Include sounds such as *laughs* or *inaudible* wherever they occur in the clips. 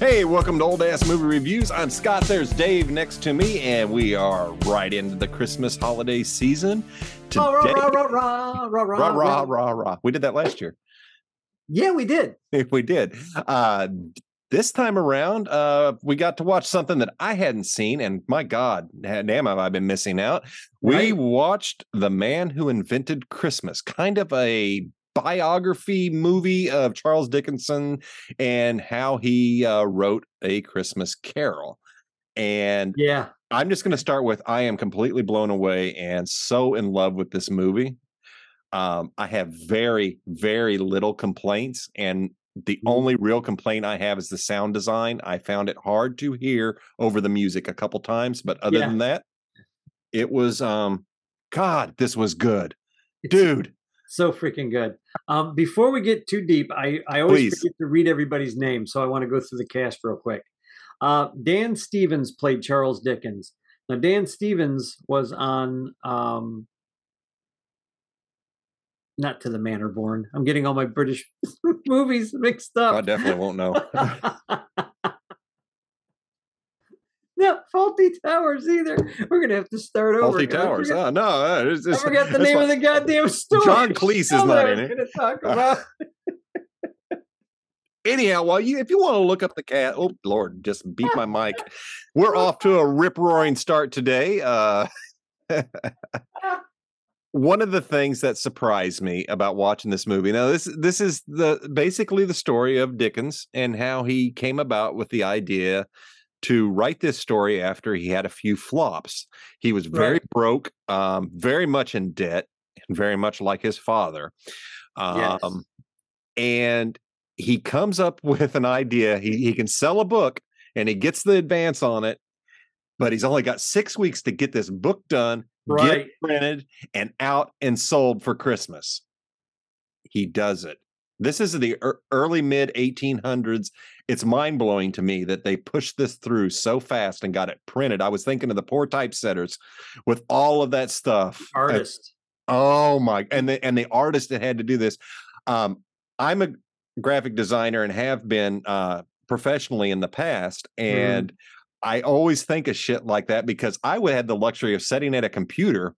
Hey, welcome to Old Ass Movie Reviews. I'm Scott. There's Dave next to me, and we are right into the Christmas holiday season. Today, Oh, rah, rah, rah, rah, rah, rah, rah, rah, rah. rah, rah. We did that last year. Yeah, we did. *laughs* we did. Uh, this time around, uh, we got to watch something that I hadn't seen, and my God, damn, have I been missing out? We Right. watched The Man Who Invented Christmas, kind of a biography movie of Charles Dickinson and how he uh, wrote A Christmas Carol. And Yeah. I'm just going to start with I am completely blown away and so in love with this movie. Um, I have very, very little complaints. And the Mhm. only real complaint I have is the sound design. I found it hard to hear over the music a couple times, but other Yeah. than that, it was um God, this was good. It's Dude, so freaking good. Um, before we get too deep, I, I always Please. forget to read everybody's name, so I want to go through the cast real quick. Uh, Dan Stevens played Charles Dickens. Now, Dan Stevens was on um, not to the Manor Born. I'm getting all my British *laughs* movies mixed up. I definitely won't know. *laughs* *laughs* no, Fawlty Towers either. We're gonna have to start over. Fawlty Towers. forgot- Oh no, uh, it's, I it's, forgot the name like- of the goddamn story. John Cleese is not in it. talk *laughs* about. anyhow, while you if you want to look up the cat, oh Lord, just beat my mic. We're off to a rip roaring start today. Uh *laughs* one of the things that surprised me about watching this movie. Now, this this is the basically the story of Dickens and how he came about with the idea to write this story after he had a few flops. He was very Right. broke, um, very much in debt, and very much like his father. Um, Yes. and he comes up *laughs* with an idea. He he can sell a book and he gets the advance on it, but he's only got six weeks to get this book done, get Right. it printed, and out and sold for Christmas. He does it. This is the early mid 1800s. It's mind blowing to me that they pushed this through so fast and got it printed. I was thinking of the poor typesetters with all of that stuff. Artist. Oh my! And the and the artist that had to do this. Um, I'm a graphic designer and have been uh, professionally in the past, and I always think of shit like that because I would have the luxury of sitting at a computer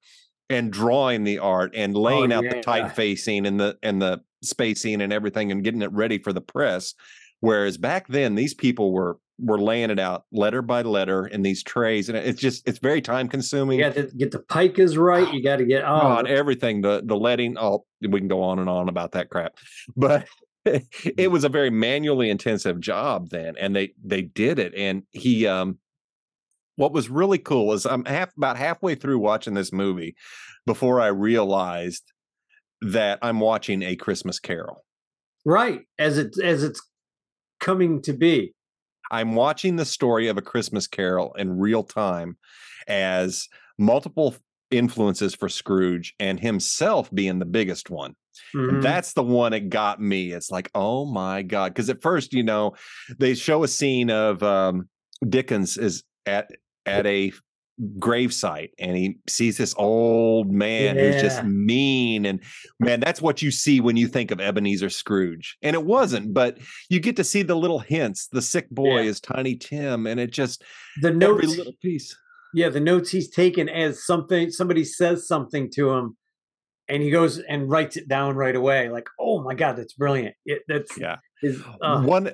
and drawing the art and laying out the yeah. typefacing and the and the spacing and everything and getting it ready for the press. Whereas back then, these people were were laying it out letter by letter in these trays, and it's just it's very time consuming. You got to get the picas right. You got to get oh, *sighs* God, everything the the leading. Oh, we can go on and on about that crap, but *laughs* it was a very manually intensive job then, and they they did it. And he, um, what was really cool is I'm half about halfway through watching this movie before I realized that I'm watching a Christmas Carol. right as it as it's coming to be. I'm watching the story of a Christmas Carol in real time as multiple influences for Scrooge and himself being the biggest one. Mhm. And that's the one that got me. It's like, oh my God. Because at first, you know, they show a scene of um, Dickens is at at a gravesite and he sees this old man who's just mean and man that's what you see when you think of ebenezer scrooge and it wasn't but you get to see the little hints the sick boy Yeah. is tiny tim and it just the every notes, little piece yeah, the notes he's taken as something somebody says something to him, and he goes and writes it down right away. Like, oh my god, that's brilliant. It, that's yeah is, uh, one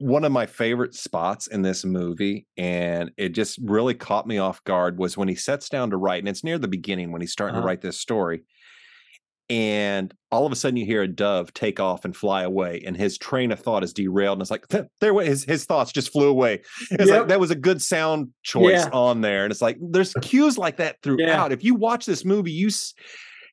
one of my favorite spots in this movie and it just really caught me off guard was when he sets down to write and it's near the beginning when he's starting Uh-huh. to write this story and all of a sudden you hear a dove take off and fly away and his train of thought is derailed and it's like there his, his thoughts just flew away *laughs* it's Yep. like that was a good sound choice Yeah. on there and it's like there's *laughs* cues like that throughout if you watch this movie you s-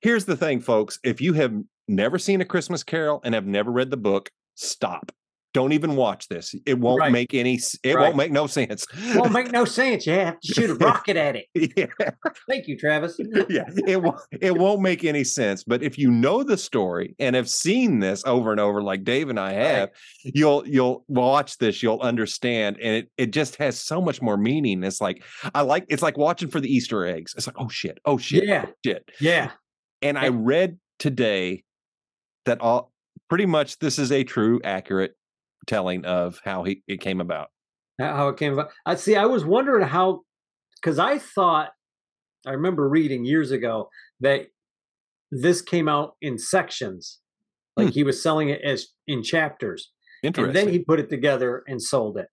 here's the thing folks if you have never seen a christmas carol and have never read the book stop don't even watch this it won't Right. make any it Right. won't make no sense It won't make no sense. You have to shoot a *laughs* rocket at it. yeah Thank you, Travis. *laughs* yeah it won't it won't make any sense but if you know the story and have seen this over and over like dave and i have you'll you'll watch this you'll understand and it, it just has so much more meaning it's like i like it's like watching for the easter eggs it's like oh shit oh shit Yeah. oh shit Yeah. and i read today that all pretty much this is a true accurate telling of how he it came about. How it came about. I see. I was wondering how, because I thought, I remember reading years ago that this came out in sections, like Hmm. he was selling it as in chapters, Interesting. and then he put it together and sold it,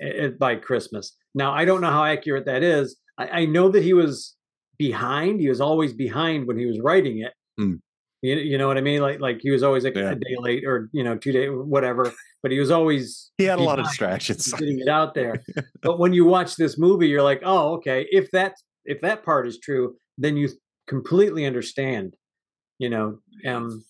eh, eh, by Christmas. Now I don't know how accurate that is. I, I know that he was behind. He was always behind when he was writing it. Hmm. You, you know what I mean? Like like he was always a, Yeah. a day late or you know two day whatever. But he was always he had a lot of distractions. *laughs* getting it out there. but when you watch this movie, you're like, oh, okay. If that if that part is true, then you completely understand. You know, um,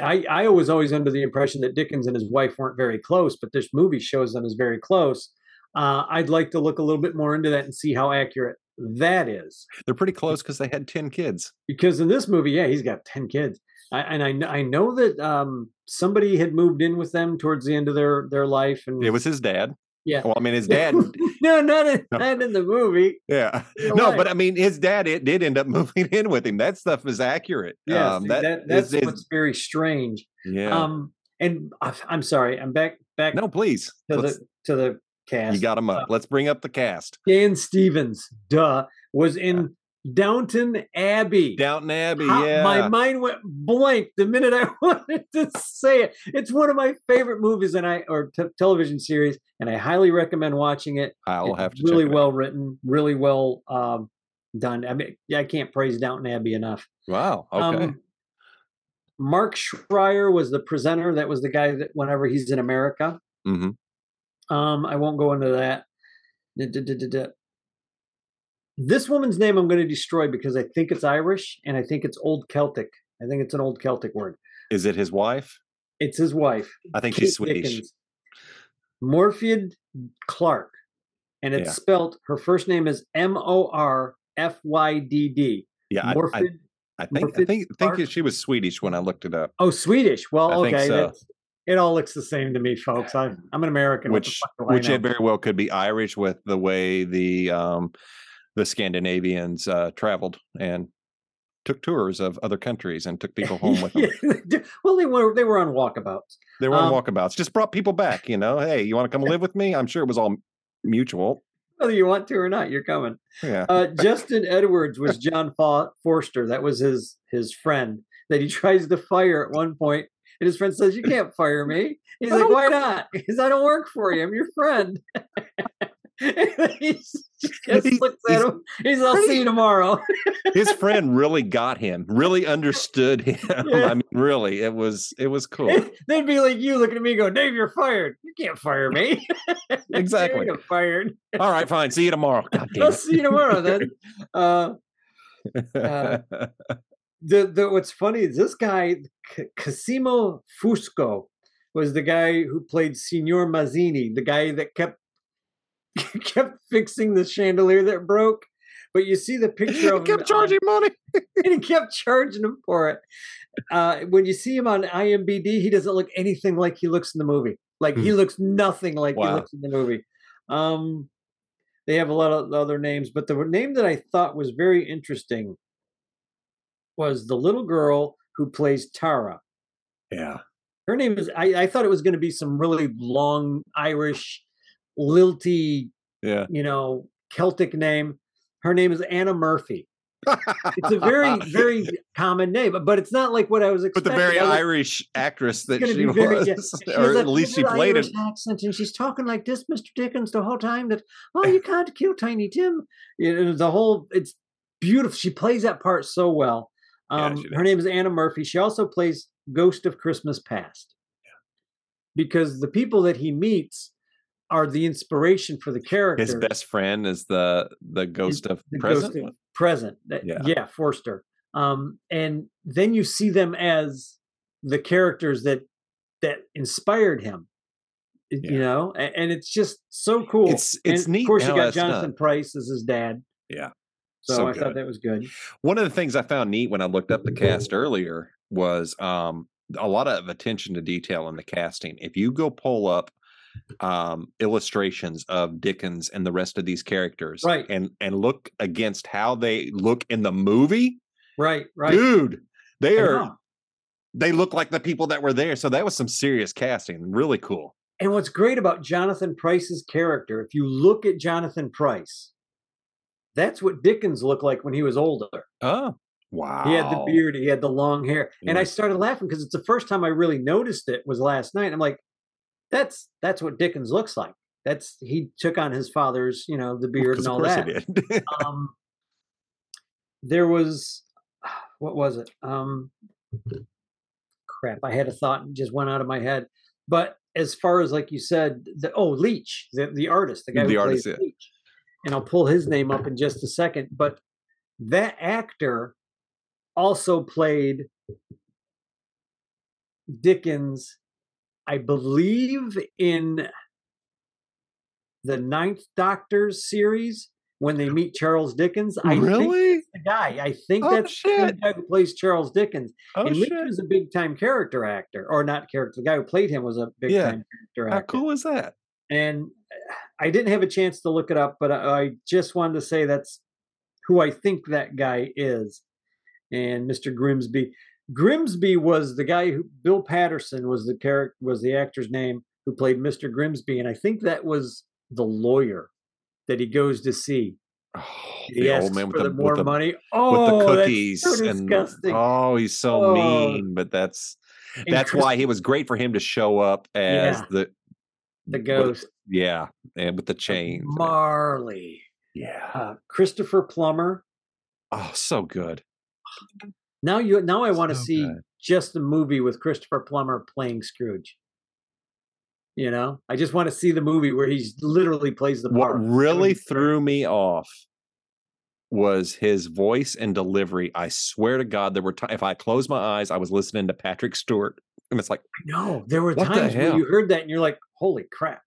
I I was always under the impression that Dickens and his wife weren't very close, but this movie shows them as very close. Uh, I'd like to look a little bit more into that and see how accurate that is, They're pretty close because they had 10 kids. because in this movie, yeah, he's got ten kids. I, and I, I know that um, somebody had moved in with them towards the end of their, their life, and It was his dad. yeah, Well, I mean, his *laughs* dad. no, not in, No. not in the movie. Yeah. No, but I mean, his dad it did end up *laughs* moving in with him. That stuff is accurate. Yeah, Um, that that, is- is- what's very strange. yeah. Um, and I'm sorry, I'm back back no, please. to Let's- the to the cast. you got him up. Let's bring up the cast. Dan Stevens, duh, was in Downton Abbey. Downton Abbey. How- yeah. My mind went blank the minute I *laughs* wanted to say it. It's one of my favorite movies and I or t- television series, and I highly recommend watching it. I'll It's have to really it out. well written, really well um, done. I mean, I can't praise Downton Abbey enough. Wow. Okay. Um, Mark Schreier was the presenter. That was the guy that whenever he's in America. hmm Um, I won't go into that. This woman's name I'm going to destroy because I think it's Irish and I think it's Old Celtic. I think it's an Old Celtic word. Is it his wife? It's his wife. I think Kate she's Swedish. Dickens. Clark. And it's Yeah. spelt, her first name is M O R F Y D D. Yeah. I, I, I think I think I Clark? think she was Swedish when I looked it up. Oh, Swedish. Well, I think okay. so. It all looks the same to me, folks. I, I'm an American. Which fuck do I which it very well could be Irish with the way the um the Scandinavians uh traveled and took tours of other countries and took people home with *laughs* them. Yeah, they do. well, they were they were on walkabouts. They were on Um, walkabouts, just brought people back, you know. Hey, you want to come *laughs* live with me? I'm sure it was all mutual. Whether you want to or not, you're coming. Yeah. Uh, Justin Edwards was John Forster. That was his his friend that he *laughs* tries to fire at one point, and his friend says, "You can't fire me." He's like, "Why not?" Because I don't work for you. I'm your friend. And *laughs* he just He's- looks at him. He's, "I'll see you tomorrow." *laughs* His friend really got him, really understood him. *laughs* Yeah. I mean, really, it was it was cool. They'd be like you looking at me, going, "Dave, you're fired. You can't fire me." Exactly. you get fired. All right, fine. See you tomorrow. God damn I'll see you tomorrow then. Uh, uh, the the what's funny is this guy C- Cosimo Fusco was the guy who played Signor Mazzini, the guy that kept *laughs* kept fixing the chandelier that broke. But you see the picture *laughs* of kept him on- charging money. *laughs* and he kept charging him for it. Uh, when you see him on IMBD, he doesn't look anything like he looks in the movie. Like he looks nothing like he looks in the movie. Um, they have a lot of other names, but the name that I thought was very interesting was the little girl who plays Tara. Yeah. Her name is. I, I thought it was going to be some really long Irish, lilty, Yeah. you know, Celtic name. Her name is Anna Murphy. It's a very, very *laughs* common name, but it's not like what I was expecting. but the very was- Irish actress that she be very- was, yeah, *laughs* she or at least she played Irish it. accent, and she's talking like this, Mr. Dickens, the whole time. That oh, you *laughs* can't kill Tiny Tim. You know, the whole it's beautiful. She plays that part so well. Um, she her name is Anna Murphy. She also plays Ghost of Christmas Past. Because the people that he meets are the inspiration for the character. His best friend is the the ghost of the present. ghost of present. Yeah. yeah, Forster. Um, and then you see them as the characters that that inspired him. y- You know, a- and, it's just so cool. It's- it's and neat Of course, you got Jonathan done. Pryce as his dad. Yeah. So, So I thought that was good. One of the things I found neat when I looked up the cast earlier was um, a lot of attention to detail in the casting. If you go pull up um, illustrations of Dickens and the rest of these characters, Right. and and look against how they look in the movie, Right, right. dude, they are they look like the people that were there. So that was some serious casting. Really cool. And what's great about Jonathan Pryce's character, if you look at Jonathan Pryce, that's what Dickens looked like when he was older. Oh, wow. He had the beard, he had the long hair. And I started laughing because it's the first time I really noticed it was last night. I'm like, that's that's what Dickens looks like. That's he took on his father's, you know, the beard Because and all that. um, there was *sighs* what was it? Um, crap, I had a thought and just went out of my head. But as far as like you said, the oh Leech, the, the artist, the guy The who artist, plays yeah. Leech, and I'll pull his name up in just a second. But that actor also played Dickens, I believe, in the Ninth Doctor's series when they meet Charles Dickens. I really? think the guy. I think Oh, that's the guy who plays Charles Dickens. Oh, and Leech was a big time character actor, or not character. The guy who played him was a big Yeah. time character actor. How cool is that? And *sighs* I didn't have a chance to look it up, but I, I just wanted to say that's who I think that guy is. And Mr. Grimsby. Grimsby was the guy who Bill Paterson was the character was the actor's name who played Mr. Grimsby, and I think that was the lawyer that he goes to see. Oh, He the old man with the, the more with the, money. with Oh, the that's cookies so and oh, he's so Oh. mean. But that's that's Chris- why he was great for him to show up as Yeah. the the with- ghost yeah, and with the chains. Marley. yeah. Uh, Christopher Plummer. Oh, so good. Now you now I want to So see good. just the movie with Christopher Plummer playing Scrooge. You know, I just want to see the movie where he's literally plays the What part. Would really threw me off was his voice and delivery. I swear to God, there were times if I closed my eyes, I was listening to Patrick Stewart, and it's like No, there were What times where you heard that and you're like, "Holy crap!"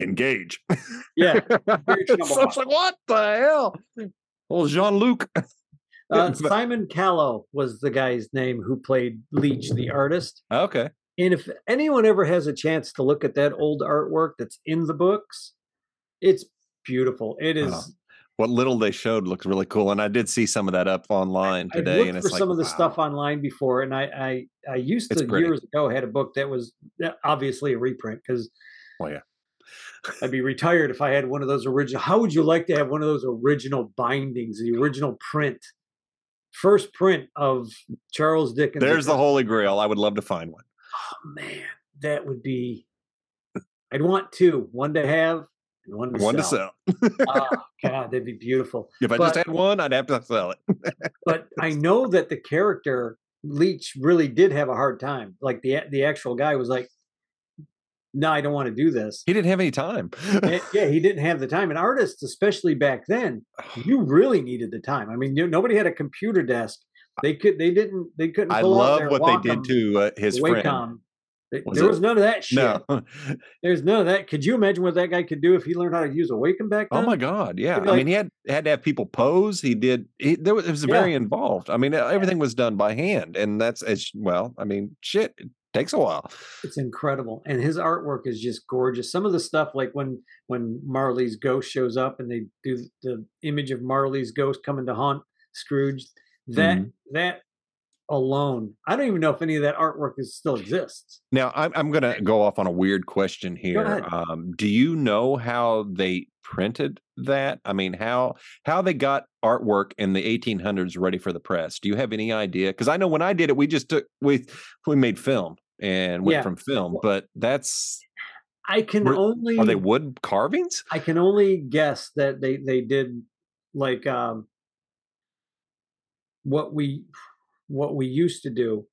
engage. *laughs* Yeah, so it's like what the hell? Well, Jean Luc. *laughs* uh, But- Simon Callow was the guy's name who played Leech, the artist. Okay. And if anyone ever has a chance to look at that old artwork that's in the books, it's beautiful. It is. Oh, What little they showed looks really cool, and I did see some of that up online today. looked And for like some of the wow. stuff online before, and I I, I used It's to years ago had a book that was obviously a reprint because Oh yeah. I'd be retired if I had one of those original. How would you like to have one of those original bindings, the original print, first print of Charles Dickens? There's the holy grail. I would love to find one. Oh, man, that would be. I'd want two, one to have and one to One to sell. sell. oh *laughs* God, that'd be beautiful. if I just had one, I'd have to sell it. But I know that the character Leech really did have a hard time. Like the the actual guy was like, "No, I don't want to do this." He didn't have any time. *laughs* Yeah, he didn't have the time. And artists, especially back then, you really needed the time. I mean, you, nobody had a computer desk. They could. They didn't. They couldn't. I love what they did to uh, his friend. Wacom. Th- Was there it- was none of that shit. No. *laughs* There's none of that. Could you imagine what that guy could do if he learned how to use a Wacom back then? Oh my God! Yeah, He'd I mean, he had had to have people pose. He did. He, there was, it was Yeah. very involved. I mean, everything was done by hand, and that's as well. I mean, shit, it takes a while. It's incredible, and his artwork is just gorgeous. Some of the stuff, like when when Marley's ghost shows up, and they do the image of Marley's ghost coming to haunt Scrooge. That Mhm. that alone, I don't even know if any of that artwork is still exists. Now, I'm I'm gonna go off on a weird question here. Um, do you know how they printed that? I mean, how how they got artwork in the 1800s ready for the press? Do you have any idea? Because I know when I did it, we just took we we made film and went Yeah. from film, but that's I can Were- only are they wood carvings? I can only guess that they they did like um what we what we used to do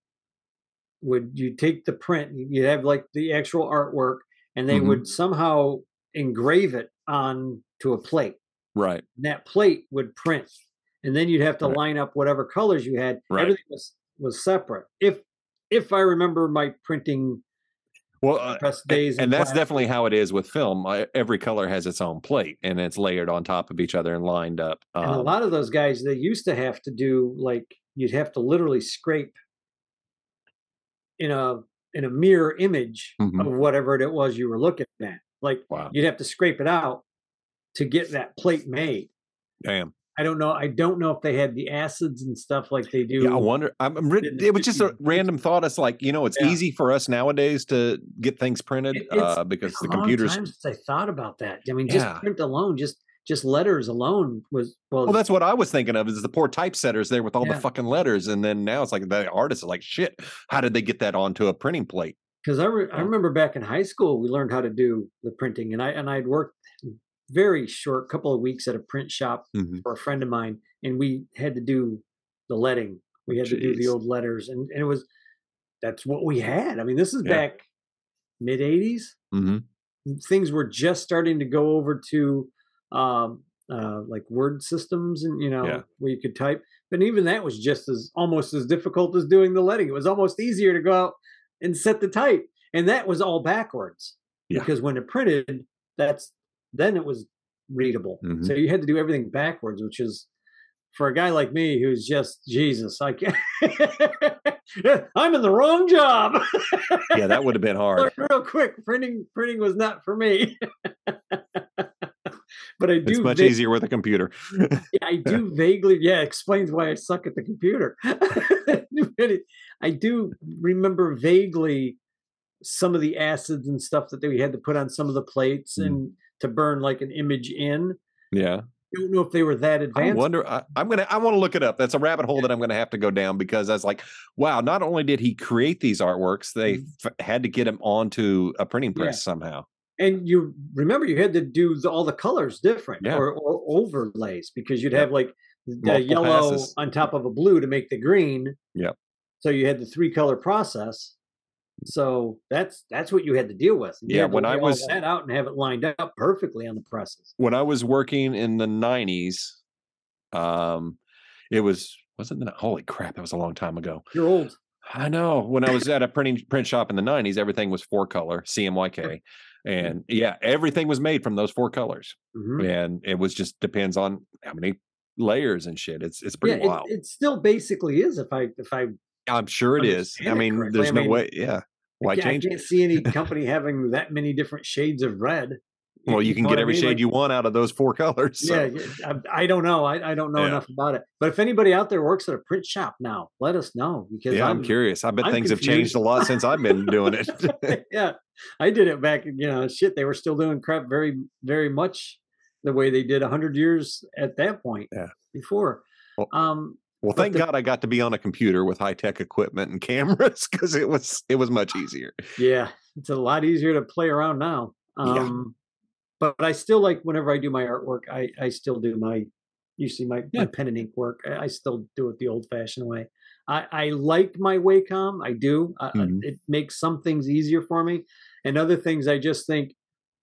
would you take the print you have like the actual artwork and they Mhm. would somehow engrave it on to a plate Right. and that plate would print and then you'd have to Right. line up whatever colors you had Right. everything was was separate if if i remember my printing Well, uh, press days in and that's definitely how it is with film. Uh, Every color has its own plate, and it's layered on top of each other and lined up. And a Um, lot of those guys, they used to have to do like you'd have to literally scrape in a in a mirror image Mhm. of whatever it was you were looking at. Like wow, you'd have to scrape it out to get that plate made. damn. I don't know. I don't know if they had the acids and stuff like they do. Yeah, I wonder. I'm, I'm it was just a random thought. It's like you know, it's Yeah. easy for us nowadays to get things printed It- uh, because the computers. I thought about that. I mean, just Yeah. print alone, just just letters alone was well. Well, that's what I was thinking of. Is the poor typesetters there with all Yeah. the fucking letters, and then now it's like the artists are like, shit. How did they get that onto a printing plate? because I, re- I remember back in high school we learned how to do the printing, and I and I'd worked very short couple of weeks at a print shop Mhm. for a friend of mine, and we had to do the letting. We had to do the old letters, and, and it was that's what we had. I mean, this is Yeah. back mid '80s. Mhm. Things were just starting to go over to um, uh, like word systems, and you know Yeah. where you could type. But even that was just as almost as difficult as doing the letting. It was almost easier to go out and set the type, and that was all backwards Yeah. because when it printed, that's then it was readable. Mhm. So you had to do everything backwards, which is for a guy like me who's just Jesus. I can't. *laughs* I'm in the wrong job. *laughs* Yeah, that would have been hard. Real quick. Printing printing was not for me. *laughs* but I do It's much easier with a computer. yeah, I do vaguely, yeah, explains why I suck at the computer. I do remember vaguely some of the acids and stuff that we had to put on some of the plates Mm. and to burn like an image in. yeah. I don't know if they were that advanced. I wonder. I, I'm gonna. I want to look it up. That's a rabbit hole that I'm gonna have to go down because I was like, wow. Not only did he create these artworks, they Mhm. f- had to get them onto a printing Yeah. press somehow. and you remember you had to do the, all the colors different Yeah. or, or overlays because you'd Yep. have like the yellow passes. on top of a blue to make the green. Yeah. So you had the three color process. So that's that's what you had to deal with. You Yeah, when I was- that out and have it lined up perfectly on the presses. When I was working in the '90s, um, it was wasn't the holy crap. That was a long time ago. You're old. I know. When I was at a printing print shop in the '90s, everything was four color CMYK, *laughs* and yeah, everything was made from those four colors, Mhm. and it was just depends on how many layers and shit. It's it's pretty it, wild. it still basically is. If I if I I'm sure it is. I mean, correctly. there's I no way. Yeah. Why I can't, change I can't see any *laughs* company having that many different shades of red. Well, you can get what I every mean? shade Like- you want out of those four *laughs* colors. so- Yeah, I, I don't know. I, I don't know Yeah. enough about it. But if anybody out there works at a print shop now, let us know because Yeah, I'm, I'm, curious. I bet I'm things have changed a lot since I've been doing it. *laughs* yeah, I did it back. You know, shit, they were still doing crap very, very much the way they did hundred years at that point. Yeah. Before. Well, Um. Well, thank the- God I got to be on a computer with high tech equipment and *laughs* cameras because it was it was much easier. Yeah, it's a lot easier to play around now. Yeah. Um, but, but I still like whenever I do my artwork, I I still do my usually my, Yeah. my pen and ink work. I, still do it the old fashioned way. I I like my Wacom. I do. Mhm. it makes some things easier for me, and other things I just think,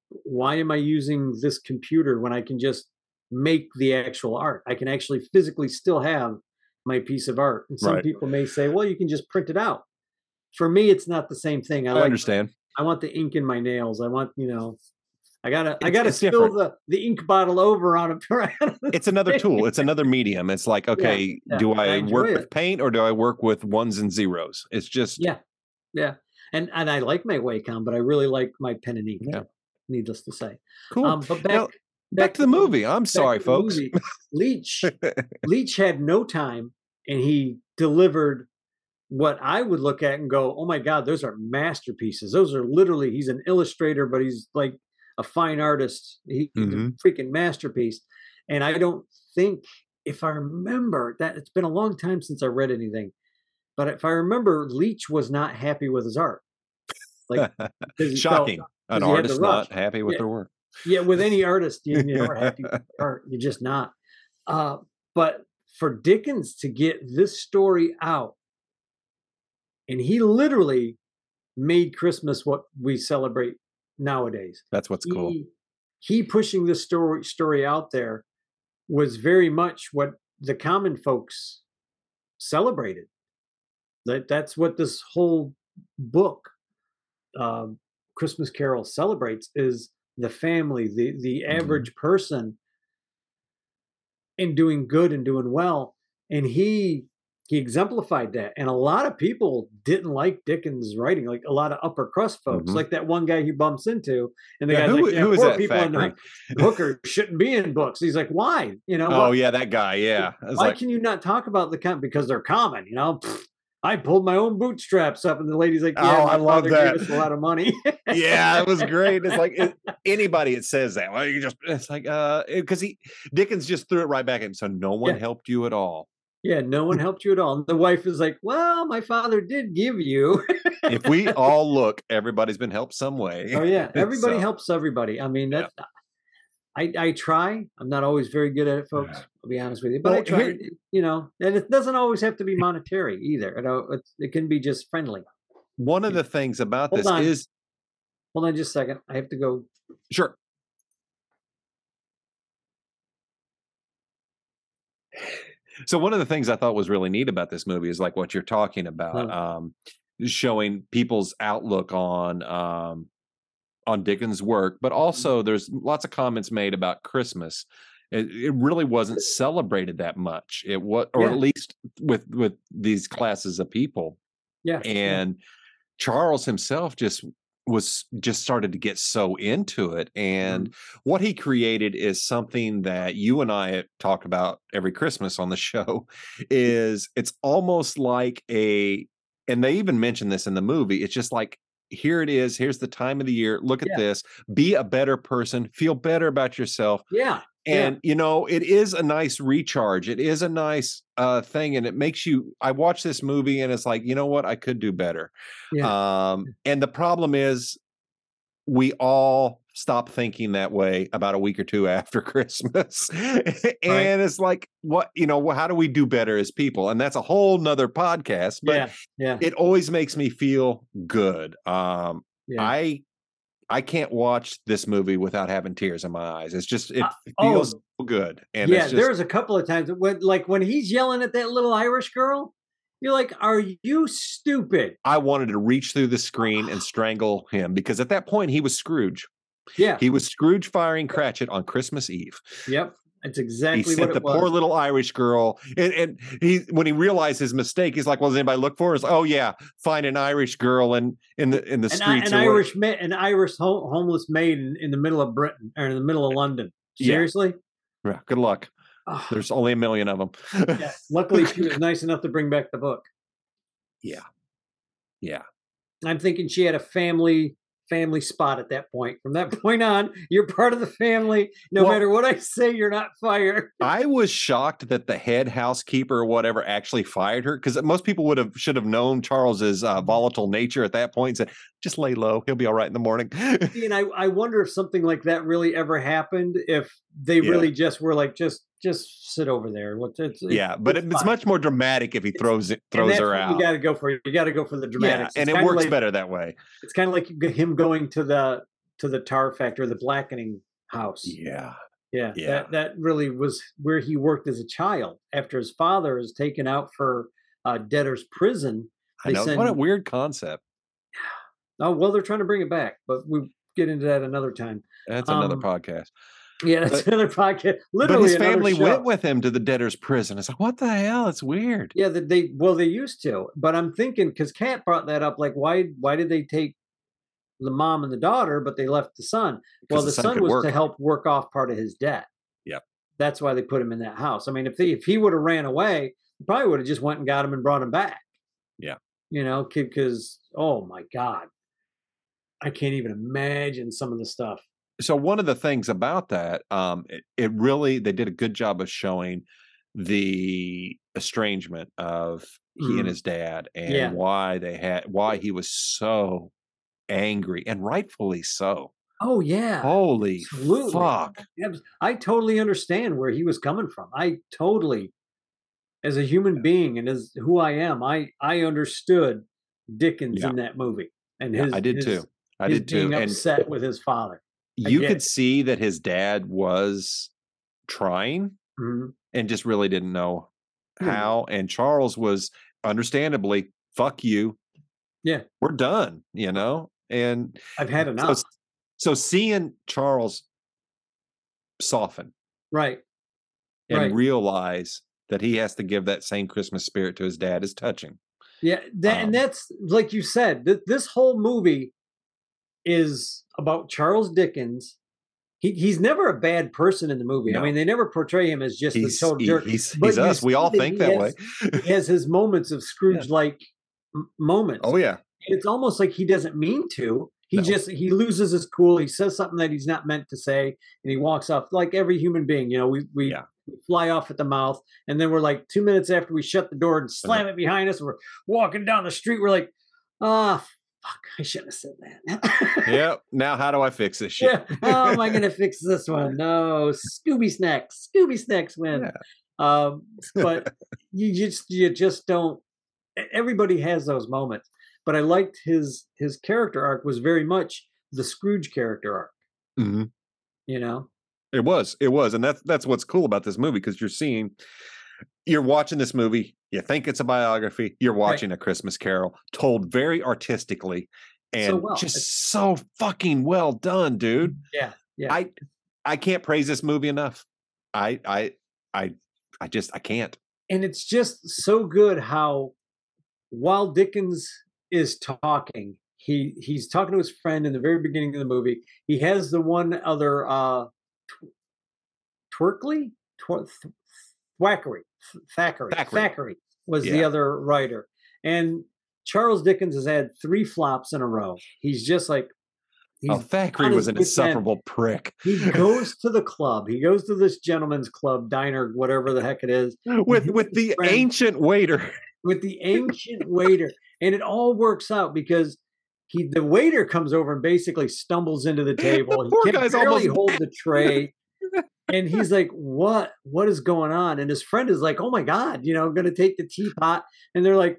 why am I using this computer when I can just make the actual art? I can actually physically still have my piece of art. And some Right. people may say, well, you can just print it out. For me, it's not the same thing. I, I like understand. I want the ink in my nails. I want, you know, I gotta, I gotta spill different. the the ink bottle over on a. *laughs* It's another tool. It's another medium. It's like, okay, yeah, do I I work it. with paint or do I work with ones and zeros? It's just yeah, yeah, and and I like my Wacom, but I really like my pen and ink. Yeah. Needless to say. cool. Um, but back Now, back to the movie. I'm sorry, folks. Leech Leech *laughs* had no time, and he delivered what I would look at and go, "Oh my God, those are masterpieces. Those are literally." He's an illustrator, but he's like a fine artist. He, he's a Mhm. freaking masterpiece. And I don't think, if I remember that, it's been a long time since I read anything, but if I remember, Leech was not happy with his art. Like *laughs* he felt- Shocking. An 'cause he had the artist not happy with Yeah. their work. yeah, with any *laughs* artist, you, you're never happy *laughs* art. You're just not. Uh, but for Dickens to get this story out, and he literally made Christmas what we celebrate nowadays. That's what's cool. He, he pushing this story story out there was very much what the common folks celebrated. That that's what this whole book, um, Christmas Carol, celebrates is the family, the the Mhm. average person, and doing good and doing well. And he he exemplified that. And a lot of people didn't like Dickens' writing, like a lot of upper crust folks, Mhm. like that one guy he bumps into. And the Yeah, guy's who- like, yeah, who is poor that people in the Hooker *laughs* shouldn't be in books. He's like, why? You know, Oh yeah, that guy. Yeah, why like, can you not talk about the com because they're common? You know, Pfft, I pulled my own bootstraps up, and the lady's like, "Yeah, Oh, I love that. gave us a lot of money." *laughs* yeah, it was great. It's like it, *laughs* anybody that says that, well, you just it's like uh because he Dickens just threw it right back at him. So no one Yeah. helped you at all. yeah, no one *laughs* helped you at all. And the wife is like, "Well, my father did give you." If we all look, everybody's been helped some way. Oh yeah, everybody So, helps everybody. I mean, Yeah. I I try. I'm not always very good at it, folks. I'll be honest with you, but I try. here- You know, and it doesn't always have to be monetary either. You know, it's, it can be just friendly. One of the things about Hold this on. is Hold on, just a second. I have to go. sure. So one of the things I thought was really neat about this movie is like what you're talking about, Mm. um, showing people's outlook on um, on Dickens' work, but Mm-hmm. also there's lots of comments made about Christmas. It, it really wasn't celebrated that much. It was, or Yeah. at least with with these classes of people. Yeah, yeah. And Charles himself just was just started to get so into it and Mm-hmm. what he created is something that you and I talk about every Christmas on the *laughs* show is it's almost like a and they even mention this in the movie it's just like here it is here's the time of the year look at Yeah. this be a better person feel better about yourself yeah, Yeah. and you know it is a nice recharge it is a nice uh thing and it makes you i watch this movie and it's like you know what i could do better um and the problem is we all stop thinking that way about a week or two *laughs* after christmas *laughs* and it's like what you know how do we do better as people and that's a whole nother podcast but yeah, yeah, it always makes me feel good um yeah. I I can't watch this movie without having tears in my eyes. It's just it Uh, feels oh, so good. And yeah, just, there's a couple of times when, like, when he's yelling at that little Irish girl, you're like, "Are you stupid?" I wanted to reach through the screen and *sighs* strangle him because at that point he was Scrooge. Yeah, He was Scrooge firing Cratchit on Christmas Eve. yep, that's He exactly what sent it the was. poor little Irish girl, and, and he when he realized his mistake, he's like, "Well, does anybody look for us?" Oh yeah, find an Irish girl in in the in the an, streets. an Irish ma- an Irish ho- homeless maiden in, the middle of Britain or in the middle of London. Yeah. Seriously? Yeah, good luck. Oh, There's only a million of them. yeah. *laughs* Luckily, she was nice enough to bring back the book. Yeah. Yeah. I'm thinking she had a family family spot at that point. From that *laughs* point on, you're part of the family. No Well- matter what I say, you're not fired. *laughs* I was shocked that the head housekeeper or whatever actually fired her because most people would have should have known Charles's uh, volatile nature at that point and said, "Just lay low; he'll be all right in the morning." *laughs* And I, I wonder if something like that really ever happened. If they Yeah. really just were like, just just sit over there. What? It's, it's- yeah, but it, it's much more dramatic if he throws it throws her out. You got to go for you got to go for the yeah, dramatics. and it works like- better that way. It's kind of like him going to the to the tar factory, the blackening house. Yeah, Yeah, Yeah. that that really was where he worked as a child. After his father is taken out for uh, debtor's prison. I know. What a weird concept. *sighs* Oh well, they're trying to bring it back, but we get into that another time. That's another Um, podcast. Yeah, that's But- *laughs* another podcast. But Literally, his family show. went with him to the debtor's prison. It's like, what the hell? It's weird. Yeah, they well they used to, but I'm thinking because Kat brought that up, like why why did they take the mom and the daughter, but they left the son? Well, the, son son was work. to help work off part of his debt. Yep. That's why they put him in that house. I mean, if they, if he would have ran away, he probably would have just went and got him and brought him back. Yeah. You know, because oh my god, I can't even imagine some of the stuff. So one of the things about that um it, it really they did a good job of showing the estrangement of he and his dad and Yeah. why they had why he was so angry and rightfully so Oh yeah, holy absolutely. fuck I totally understand where he was coming from. I totally, as a human being and as who I am, I I understood Dickens Yeah. in that movie, and Yeah, his i did his- too i did too being and upset with his father. You could see that his dad was trying Mhm. and just really didn't know Hmm. how and charles was understandably fuck you Yeah. we're done you know and I've had so, enough. so seeing charles soften right. and Right. realize that he has to give that same Christmas spirit to his dad is touching. Yeah, that, Um, and that's like you said. Th- this whole movie is about Charles Dickens. He he's never a bad person in the movie. I mean, they never portray him as just He's the total he- jerk. he's, he's us. We all think that has- way. He has his moments of *laughs* Scrooge-like m- moments. Oh yeah. it's almost like he doesn't mean to. He No. just he loses his cool. He says something that he's not meant to say, and he walks off like every human being. You know, we we Yeah. fly off at the mouth, and then we're like two minutes after we shut the door and slam it behind us, we're walking down the street. We're like, ah, fuck, I shouldn't have said that. Yep. *laughs* Now how do I fix this shit? yeah. How am I gonna fix this *laughs* one? No, Scooby Snacks. Scooby Snacks win. Um, but *laughs* you just you just don't. Everybody has those moments, but I liked his his character arc was very much the Scrooge character arc. Mhm. You know, It was. It was. And that's that's what's cool about this movie because you're seeing you're watching this movie, you think it's a biography, you're watching a Christmas carol told very artistically and well. just It's- so fucking well done, dude. yeah, yeah. I I can't praise this movie enough. I I I I just I can't. and it's just so good how while Dickens is talking, he he's talking to his friend in the very beginning of the movie. He has the one other uh tw- Twerkley, Twer- Th- Thwackeray, Th- Thackeray, Thackeray. Thackeray was the other writer, and Charles Dickens has had three flops in a row. He's just like oh, he's oh, Thackeray was an wit's end. insufferable prick. he *laughs* goes to the club. He goes to this gentleman's club, diner, whatever the heck it is, With with the friend- ancient waiter. with the *laughs* ancient waiter, and it all works out because he the waiter comes over and basically stumbles into the *laughs* table. poor he can guy's barely almost hold the tray. And he's like, "What? What is going on?" And his friend is like, "Oh my god, you know, I'm going to take the teapot." And they're like,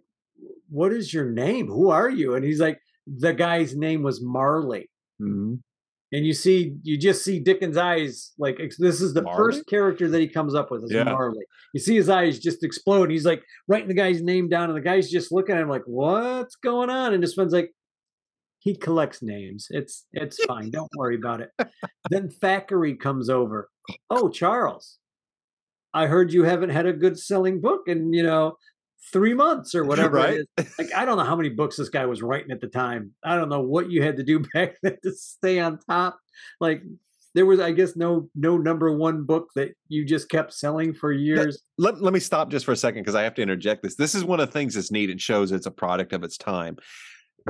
"What is your name? Who are you?" And he's like, "The guy's name was Marley." Mhm. And you see, you just see Dickens' eyes. Like this is the Marley? first character that he comes up with is Yeah. Marley. You see his eyes just explode. He's like writing the guy's name down, and the guy's just looking at him like, "What's going on?" And his friend's like, "He collects names. It's it's fine. Don't *laughs* worry about it." then Thackeray comes over. Oh, Charles, I heard you haven't had a good selling book in you know three months or *laughs* whatever. Right? It is. Like I don't know how many *laughs* books this guy was writing at the time. I don't know what you had to do back then to stay on top. Like there was, I guess, no no number one book that you just kept selling for years. let, let me stop just for a second because I have to interject this. This is one of the things that's neat. and shows it's a product of its time.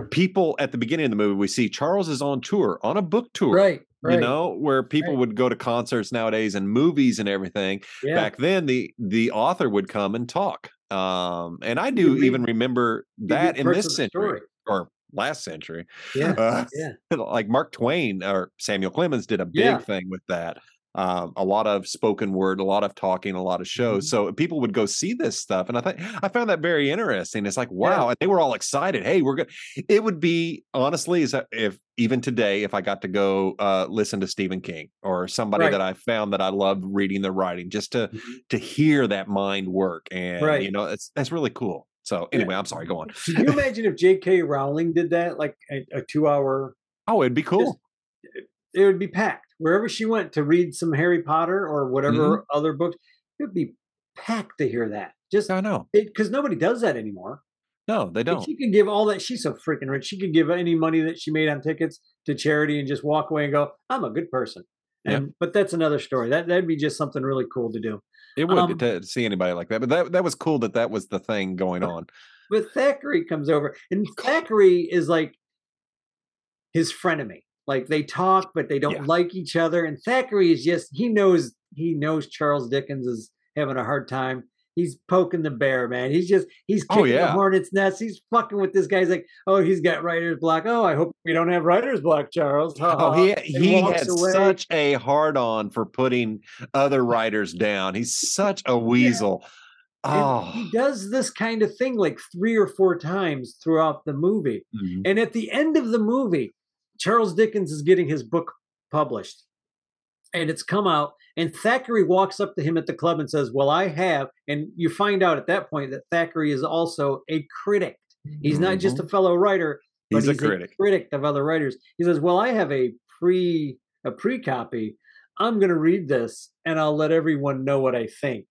People at the beginning of the movie, we see Charles is on tour, on a book tour. Right, right. You know, where people Right. would go to concerts nowadays and movies and everything. yeah. Back then, the the author would come and talk. Um, and I do read- even remember that in this century story. or last century. Yeah, Uh, yeah. *laughs* like Mark Twain or Samuel Clemens did a big Yeah. thing with that. Um, a lot of spoken word, a lot of talking, a lot of shows. Mhm. So people would go see this stuff, and I think I found that very interesting. It's like wow, and they were all excited. Hey, we're good. It would be honestly, if even today, if I got to go uh, listen to Stephen King or somebody Right. that I found that I loved reading their writing, just to Mhm. to hear that mind work, and Right. you know, it's that's really cool. So Yeah. anyway, I'm sorry. Go on. Could you imagine if J.K. Rowling did that, like a, a two-hour? Oh, it'd be cool. It would be packed wherever she went to read some Harry Potter or whatever Mm-hmm. other books. It would be packed to hear that. Just I know. because nobody does that anymore. No, they don't. She could give all that. She's so freaking rich. She could give any money that she made on tickets to charity and just walk away and go, "I'm a good person." And but that's another story. That that'd be just something really cool to do. It would Um, to see anybody like that, but that that was cool that that was the thing going on. But Thackeray comes over, and Thackeray is like his frenemy. Like they talk, but they don't Yeah. like each other. And Thackeray is just he knows he knows Charles Dickens is having a hard time. He's poking the bear, man. He's just he's Oh, kicking the yeah. hornet's nest. He's fucking with this guy. He's like, oh, he's got writer's block. Oh, I hope we don't have writer's block, Charles. Ha, Oh, ha, he, he had away. such a hard on for putting other writers down. He's such a weasel. And Oh, he does this kind of thing like three or four times throughout the movie. Mhm. And at the end of the movie, Charles Dickens is getting his book published. And it's come out, and Thackeray walks up to him at the club and says, Well, I have. And you find out at that point that Thackeray is also a critic. He's not just a fellow writer, but Mm-hmm. He's a critic. critic of other writers. He says, Well, I have a pre a pre copy. I'm gonna read this and I'll let everyone know what I think.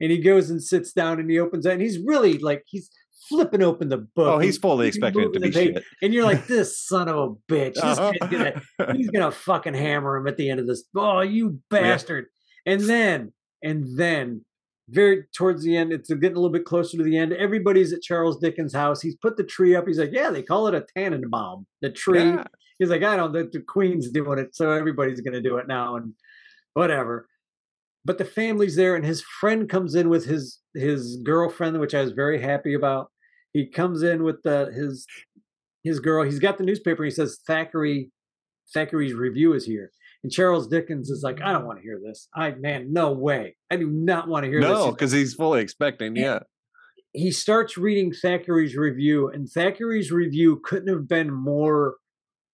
and he goes and sits down and he opens it and he's really like he's flipping open the book. Oh, he's fully expecting it to be shit. And you're like, this son of a bitch. Uh-huh. gonna he's gonna *laughs* fucking hammer him at the end of this. Oh, you bastard. Yeah. And then, and then very towards the end, it's getting a little bit closer to the end. Everybody's at Charles Dickens' house. He's put the tree up. He's like, Yeah, they call it a Tannenbaum. The tree. Yeah. He's like, I don't the, the Queen's doing it, so everybody's gonna do it now and whatever but the family's there and his friend comes in with his his girlfriend which i was very happy about. He comes in with the his his girl he's got the newspaper he says thackeray thackeray's review is here. And charles dickens is like i don't want to hear this. I man no way. I do not want to hear no, this. No because he's fully expecting yeah. he starts reading thackeray's review and thackeray's review couldn't have been more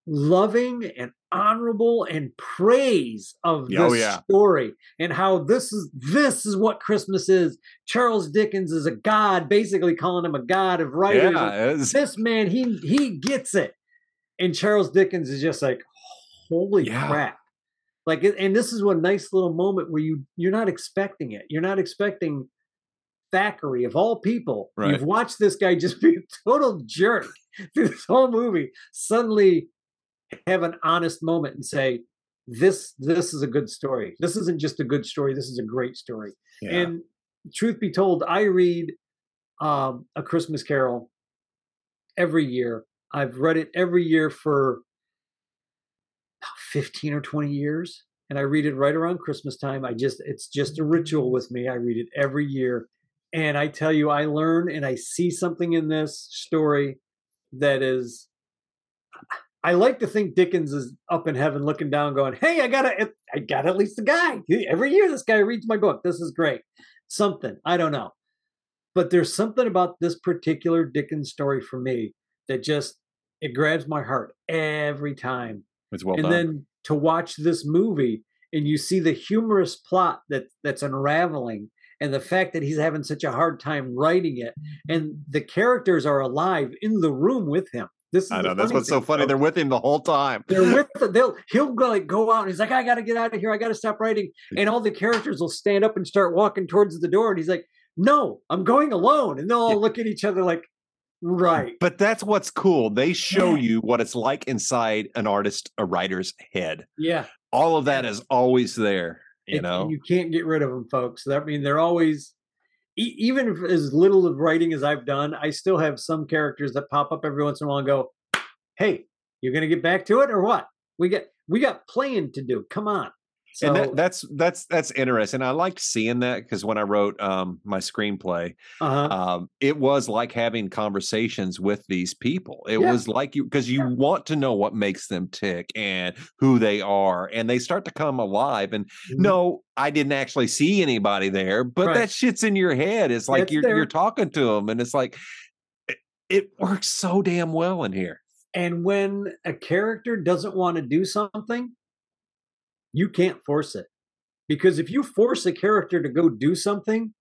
loving and honorable and praise of oh, this oh, yeah. story and how this is this is what Christmas is. Charles Dickens is a god, basically calling him a god of writing. Yeah, this man, he he gets it. And Charles Dickens is just like, holy yeah. crap. Like and this is one nice little moment where you you're not expecting it. You're not expecting Thackeray of all people. Right. You've watched this guy just be a total jerk *laughs* through this whole movie. Suddenly have an honest moment and say this this is a good story. This isn't just a good story this is a great story. Yeah. and truth be told i read um, a christmas carol every year. I've read it every year for 15 or 20 years and i read it right around christmas time. I just it's just a ritual with me. I read it every year. And i tell you i learn and i see something in this story that is I like to think Dickens is up in heaven looking down, going, "Hey, I got a, I got at least a guy. Every year, this guy reads my book. This is great. Something I don't know, but there's something about this particular Dickens story for me that just it grabs my heart every time. It's well and done. then to watch this movie and you see the humorous plot that that's unraveling and the fact that he's having such a hard time writing it and the characters are alive in the room with him this I know that's what's thing. so funny. They're with him the whole time. They're *laughs* with they'll he'll go like go out and he's like, I gotta get out of here, I gotta stop writing. And all the characters will stand up and start walking towards the door. And he's like, No, I'm going alone. And they'll all look at each other like, right. But that's what's cool. They show you what it's like inside an artist, a writer's head. Yeah. All of that is always there. You know, you can't get rid of them, folks. I mean, they're always even as little of writing as I've done, I still have some characters that pop up every once in a while and go, "Hey, you're going to get back to it or what? We get we got playing to do. Come on." So, and that, that's that's that's interesting. I liked seeing that because when I wrote um, my screenplay, uh-huh. um, it was like having conversations with these people. It yeah. was like you because you yeah. want to know what makes them tick and who they are, and they start to come alive. And mm-hmm. no, I didn't actually see anybody there, but right. that shit's in your head. It's like it's you're there. you're talking to them, and it's like it, it works so damn well in here. And when a character doesn't want to do something, you can't force it. Because if you force a character to go do something,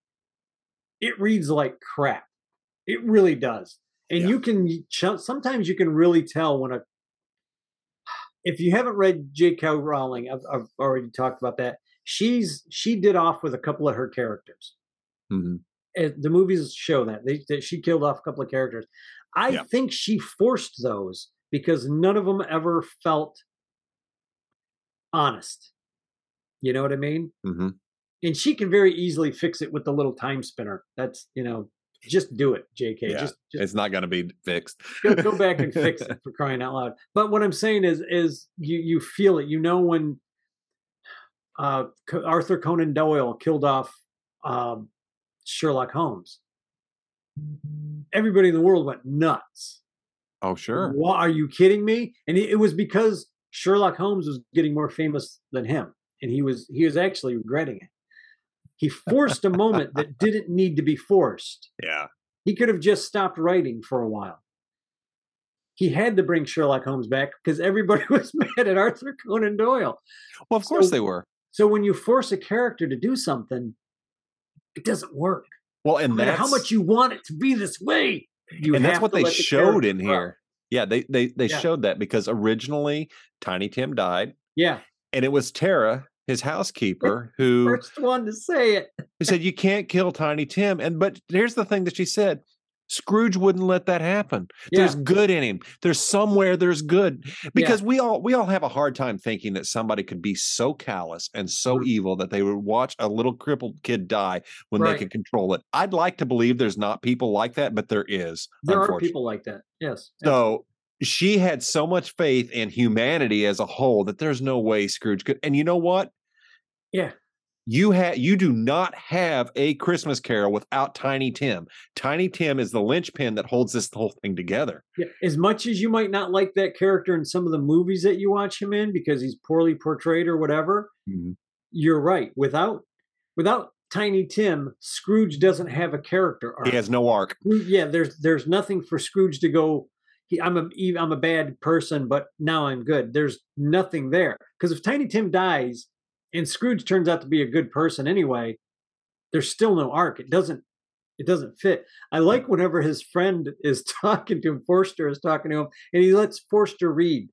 it reads like crap. It really does. And yeah. you can sometimes you can really tell when a if you haven't read J.K. Rowling, I've, I've, already talked about that. She's she did off with a couple of her characters. Mm-hmm. The movies show that they, that she killed off a couple of characters. I yeah. think she forced those because none of them ever felt honest. You know what I mean? Mm-hmm. And she can very easily fix it with the little time spinner. That's you know, just do it, J.K. Yeah, just, just, it's not going to be fixed. go, go back and fix it *laughs* for crying out loud. But what I'm saying is, is you you feel it. You know when uh, Arthur Conan Doyle killed off um, Sherlock Holmes. Everybody in the world went nuts. Oh, sure. Why, are you kidding me? And it was because Sherlock Holmes was getting more famous than him, and he was he was actually regretting it. He forced a moment that *laughs* didn't need to be forced. Yeah. He could have just stopped writing for a while. He had to bring Sherlock Holmes back because everybody *laughs* was mad at Arthur Conan Doyle. Well, of course so, they were. So when you force a character to do something, it doesn't work. Well, and no how much you want it to be this way, you and that's what they the showed in here. Yeah, they they they yeah. showed that because originally Tiny Tim died. Yeah. And it was Tara, his housekeeper, who First one to say it. who said you can't kill Tiny Tim. And but here's the thing that she said. Scrooge wouldn't let that happen. There's good in him. There's somewhere there's good. Because we all we all have a hard time thinking that somebody could be so callous and so Mhm. evil that they would watch a little crippled kid die when they Right. can control it. I'd like to believe there's not people like that, but there is. There are people like that. Yes. So she had so much faith in humanity as a whole that there's no way Scrooge could. And you know what? Yeah. You have you do not have a Christmas Carol without Tiny Tim. Tiny Tim is the linchpin that holds this whole thing together. Yeah, as much as you might not like that character in some of the movies that you watch him in because he's poorly portrayed or whatever, mm-hmm. you're right. Without without Tiny Tim, Scrooge doesn't have a character arc. He has no arc. Yeah, there's there's nothing for Scrooge to go. He, I'm a I'm a bad person, but now I'm good. There's nothing there because if Tiny Tim dies and Scrooge turns out to be a good person anyway, there's still no arc. It doesn't it doesn't fit. I like whenever his friend is *laughs* talking to him, Forster is talking to him, and he lets Forster read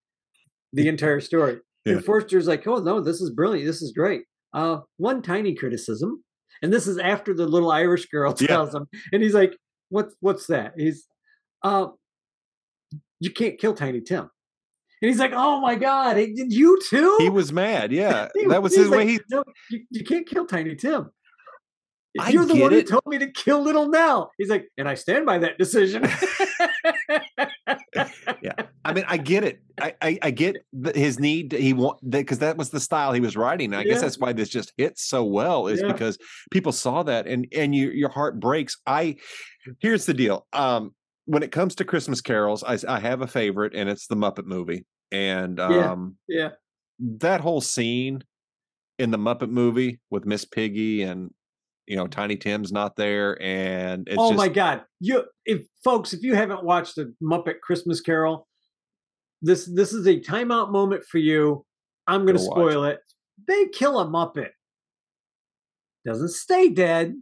the entire story. Yeah. And Forster's like, "Oh no, this is brilliant. This is great." Uh, one tiny criticism, and this is after the little Irish girl *laughs* Yeah. tells him, and he's like, "What's what's that?" He's, "Uh, you can't kill Tiny Tim," and he's like, "Oh my god, did you too?" He was mad. Yeah. *laughs* He- that was his way like, he No, you, you can't kill Tiny Tim. I You're the get one it. who told me to kill Little Nell. He's like, and I stand by that decision. *laughs* yeah i mean i get it i i, I get the, his need to- he want because that was the style he was writing i guess that's why this just hits so well is Yeah. because people saw that and and you your heart breaks i here's the deal um when it comes to christmas carols I have a favorite and it's the muppet movie and Yeah. um yeah, that whole scene in the muppet movie with miss piggy and you know tiny tim's not there and it's oh just my God! You, if folks, if you haven't watched the Muppet Christmas Carol, this this is a timeout moment for you. I'm going to spoil it. They kill a Muppet. Doesn't stay dead,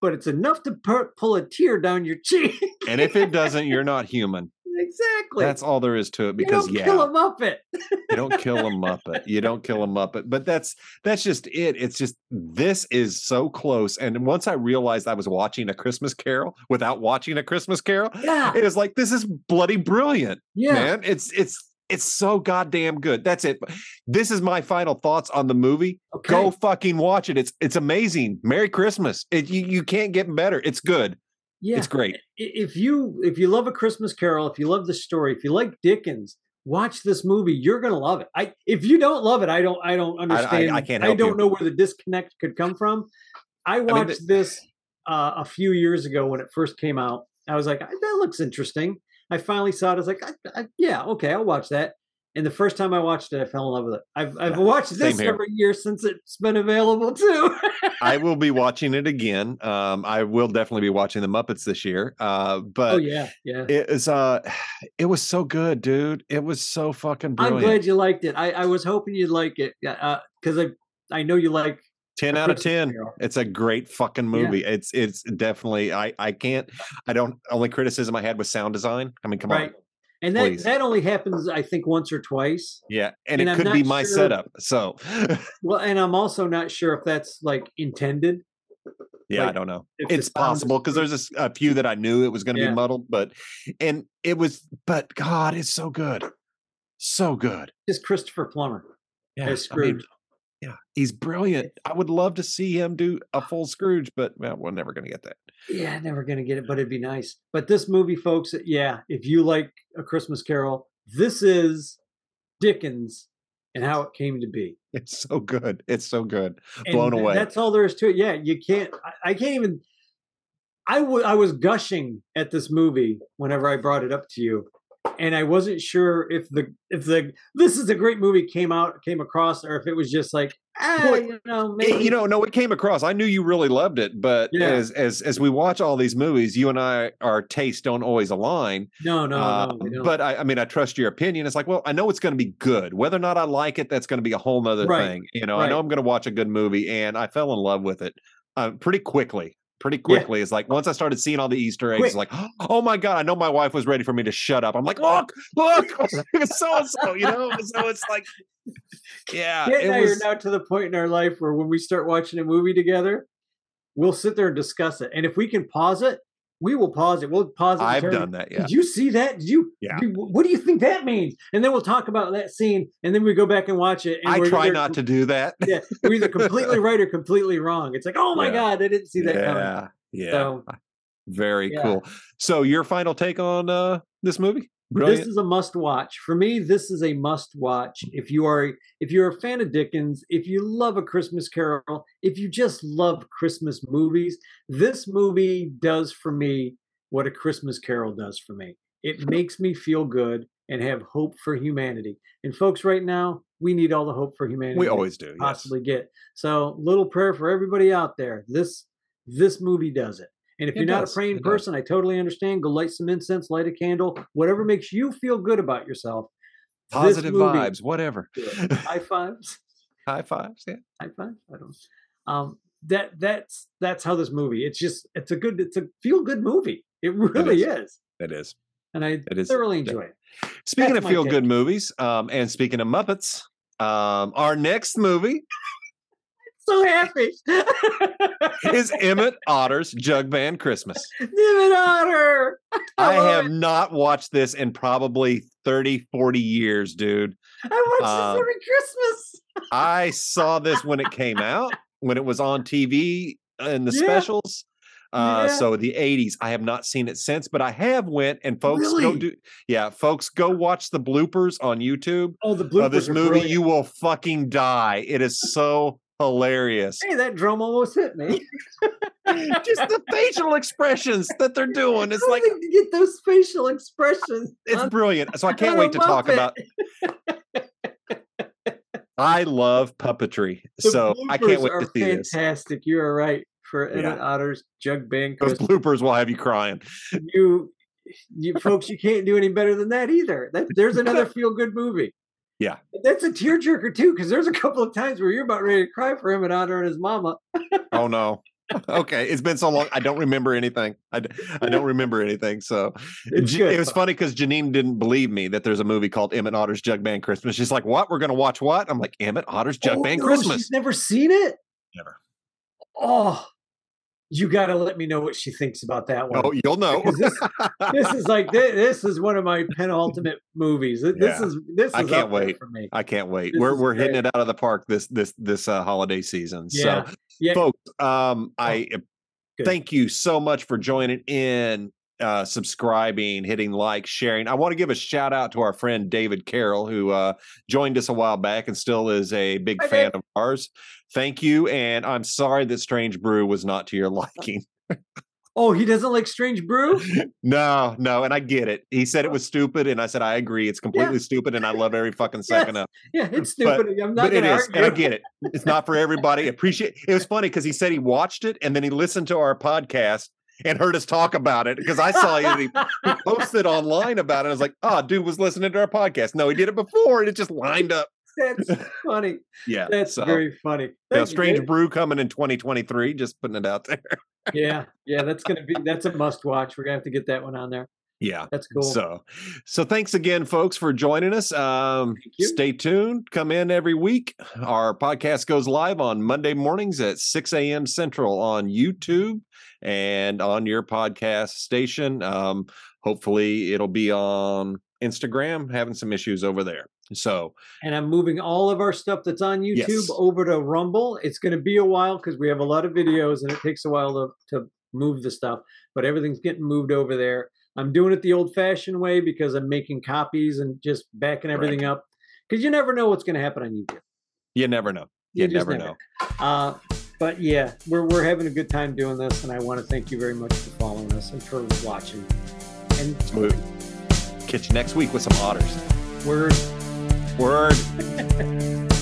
but it's enough to pu- pull a tear down your *laughs* cheek. and if it doesn't you're not human exactly. that's all there is to it Because you don't yeah kill a Muppet. you don't kill a muppet you don't kill a muppet but that's that's just it it's just this is so close and once i realized i was watching a christmas carol without watching a christmas carol Yeah, it was like this is bloody brilliant yeah. man it's it's it's so goddamn good. That's it. This is my final thoughts on the movie. Okay. go fucking watch it. It's it's amazing. Merry christmas. It, you, you can't get better. It's good. Yeah. it's great. If you if you love a christmas carol if you love the story if you like dickens watch this movie. You're gonna love it. I if you don't love it i don't i don't understand. I can't i don't you. know where the disconnect could come from. I mean, watched this uh, a few years ago when it first came out. I was like that looks interesting i finally saw it i was like I, I, yeah okay i'll watch that and the first time I watched it, I fell in love with it. I've I've watched this every year since it's been available too. I *laughs* will be watching it again. Um, I will definitely be watching the Muppets this year. Uh, but oh yeah, yeah. it is uh, *sighs* it was so good, dude. It was so fucking I'm glad you liked it. I, I was hoping you'd like it because I I know you like ten out of ten. It's a great fucking Yeah. movie. It's it's definitely. I I can't. I don't. Only criticism I had was sound design. I mean, come right, on. and that please. that only happens I think once or twice. Yeah, and, And it I'm could be my sure- setup. So *laughs* Well, and I'm also not sure if that's like intended. yeah, I don't know. It's possible because there's a, few that I knew it was going to Yeah. be muddled, but and it was. But God, it's so good, so good. Just Christopher Plummer Yeah, as I mean, Scrooge. Yeah, he's brilliant. I would love to see him do a full Scrooge, but well, we're never going to get that. yeah, never gonna get it, but it'd be nice. But this movie, folks, yeah, if you like a Christmas Carol, this is Dickens and how it came to be. *laughs* It's so good. It's so good. And Blown away. That's all there is to it. Yeah, you can't. I, I can't even. I I was gushing at this movie whenever I brought it up to you, and I wasn't sure if the if the this is a great movie came out came across or if it was just like ah Well, you know It- maybe you know, no, it came across. I knew you really loved it, but Yeah. as as as we watch all these movies, you and I, our tastes don't always align. no no Uh, no, they but I, I mean, I trust your opinion. It's like, well, I know it's going to be good. Whether or not I like it, that's going to be a whole nother Right, thing. You know, I know. I'm going to watch a good movie, and I fell in love with it uh, pretty quickly. Pretty quickly. It's like once I started seeing all the Easter eggs, like, *gasps* oh my god, I know my wife was ready for me to shut up. I'm like, *laughs* look, look, *laughs* so and so, you know. So it's like, yeah, Yeah, it now was. you're now to the point in our life where when we start watching a movie together, we'll sit there and discuss it. And if we can pause it, we will pause it. We'll pause it. I've turn- done that. Yeah, Did you see that? Did you? Yeah. did- what do you think that means? And then we'll talk about that scene, and then we go back and watch it. And I try either not to do that. Yeah, we're either completely *laughs* right or completely wrong. It's like, oh my Yeah. god, I didn't see that coming. yeah, yeah, So very yeah. cool. So your final take on uh this movie? Brilliant. this is a must watch for me. This is a must watch if you are if you're a fan of Dickens, if you love a Christmas Carol, if you just love Christmas movies. This movie does for me what a Christmas Carol does for me. It *laughs* makes me feel good and have hope for humanity. And folks, right now we need all the hope for humanity. we always do. Yes. possibly get. So, little prayer for everybody out there. This this movie does it. And if It you're not a praying it does. person, I totally understand. Go light some incense, light a candle, whatever makes you feel good about yourself. Positive movie- vibes, whatever. *laughs* *laughs* High fives. High fives. Yeah. High fives. I don't. Um, that that's that's how this movie. It's just it's a good it's a feel good movie. It really is. is. It is. and I It is. thoroughly enjoy it. Speaking That's of feel good movies, um, and speaking of Muppets, um, our next movie So happy. is *laughs* Emmett Otter's Jug Band Christmas. David Otter. *laughs* I have not watched this in probably 30, 40 years, dude. I watch um, this every Christmas. I saw this when it came *laughs* out, when it was on TV in the Yeah. specials. Uh, Yeah. so the 80s. I have not seen it since, but I have went and folks go do yeah, folks go watch the bloopers on YouTube Oh, the bloopers of this movie. brilliant. You will fucking die. It is so hilarious. Hey, that drum almost hit me. *laughs* Just the facial expressions that they're doing. It's like they get those facial expressions. it's brilliant. So I *laughs* can't wait to talk about *laughs* I love puppetry. The so I can't wait to see this. fantastic. You are right for Emmett Otter's Jug Band Those bloopers will have you crying. You, you folks, you can't do any better than that either. That, there's another feel good movie. Yeah. That's a tearjerker too, because there's a couple of times where you're about ready to cry for Emmett Otter and his mama. Oh *laughs* no. Okay, it's been so long. I don't remember anything. I, I don't remember anything. So good. it was funny because Janine didn't believe me that there's a movie called Emmett Otter's Jug Band Christmas. She's like, "What? We're gonna watch what?" I'm like, "Emmett Otter's Jug Oh, Band no, Christmas." She's never seen it. Never. Oh, you got to let me know what she thinks about that one. Oh, you'll know. This, *laughs* this is like thi- this is one of my penultimate movies. This Yeah. is this is I can't wait. for me. I can't wait. This we're we're hitting it out of the park this this this uh, holiday season. Yeah. So, Yeah. folks, um, I good. thank you so much for joining in, uh, subscribing, hitting like, sharing. I want to give a shout out to our friend David Carroll, who uh, joined us a while back and still is a big Hi, fan Dave. of ours. Thank you, and I'm sorry that Strange Brew was not to your *laughs* liking. Oh, he doesn't like Strange Brew. No, no, and I get it. He said it uh. was stupid, and I said I agree. It's completely stupid, and I love every fucking *laughs* second of. it. Yeah, it's But- stupid. I'm not But it is, argue. and I get it. It's not for everybody. Appreciate. It was funny because he said he watched it, and then he listened to our podcast and heard us talk about it. Because I saw he *laughs* posted online about it. I was like, "Oh, dude was listening to our podcast." No, he did it before, and it just lined up. That's funny. Yeah, That's so, very funny. Thank you, Strange. Brew coming in 2023. Just putting it out there. Yeah, yeah, that's gonna be that's a *laughs* must watch. We're gonna have to get that one on there. Yeah. That's cool. So, so thanks again, folks, for joining us. Um, stay tuned. Come in every week. Our podcast goes live on Monday mornings at 6 a.m. Central on YouTube and on your podcast station. Um, hopefully, it'll be on Instagram. Having some issues over there. So, and I'm moving all of our stuff that's on YouTube Yes. over to Rumble. It's going to be a while because we have a lot of videos and it takes a while to, to move the stuff, but everything's getting moved over there. I'm doing it the old fashioned way because I'm making copies and just backing everything up because you never know what's going to happen on YouTube. you never know. You, You never never know. Uh, but yeah, we're, we're having a good time doing this, and I want to thank you very much for following us and for watching. And We'll catch you next week with some otters. we're Word. *laughs*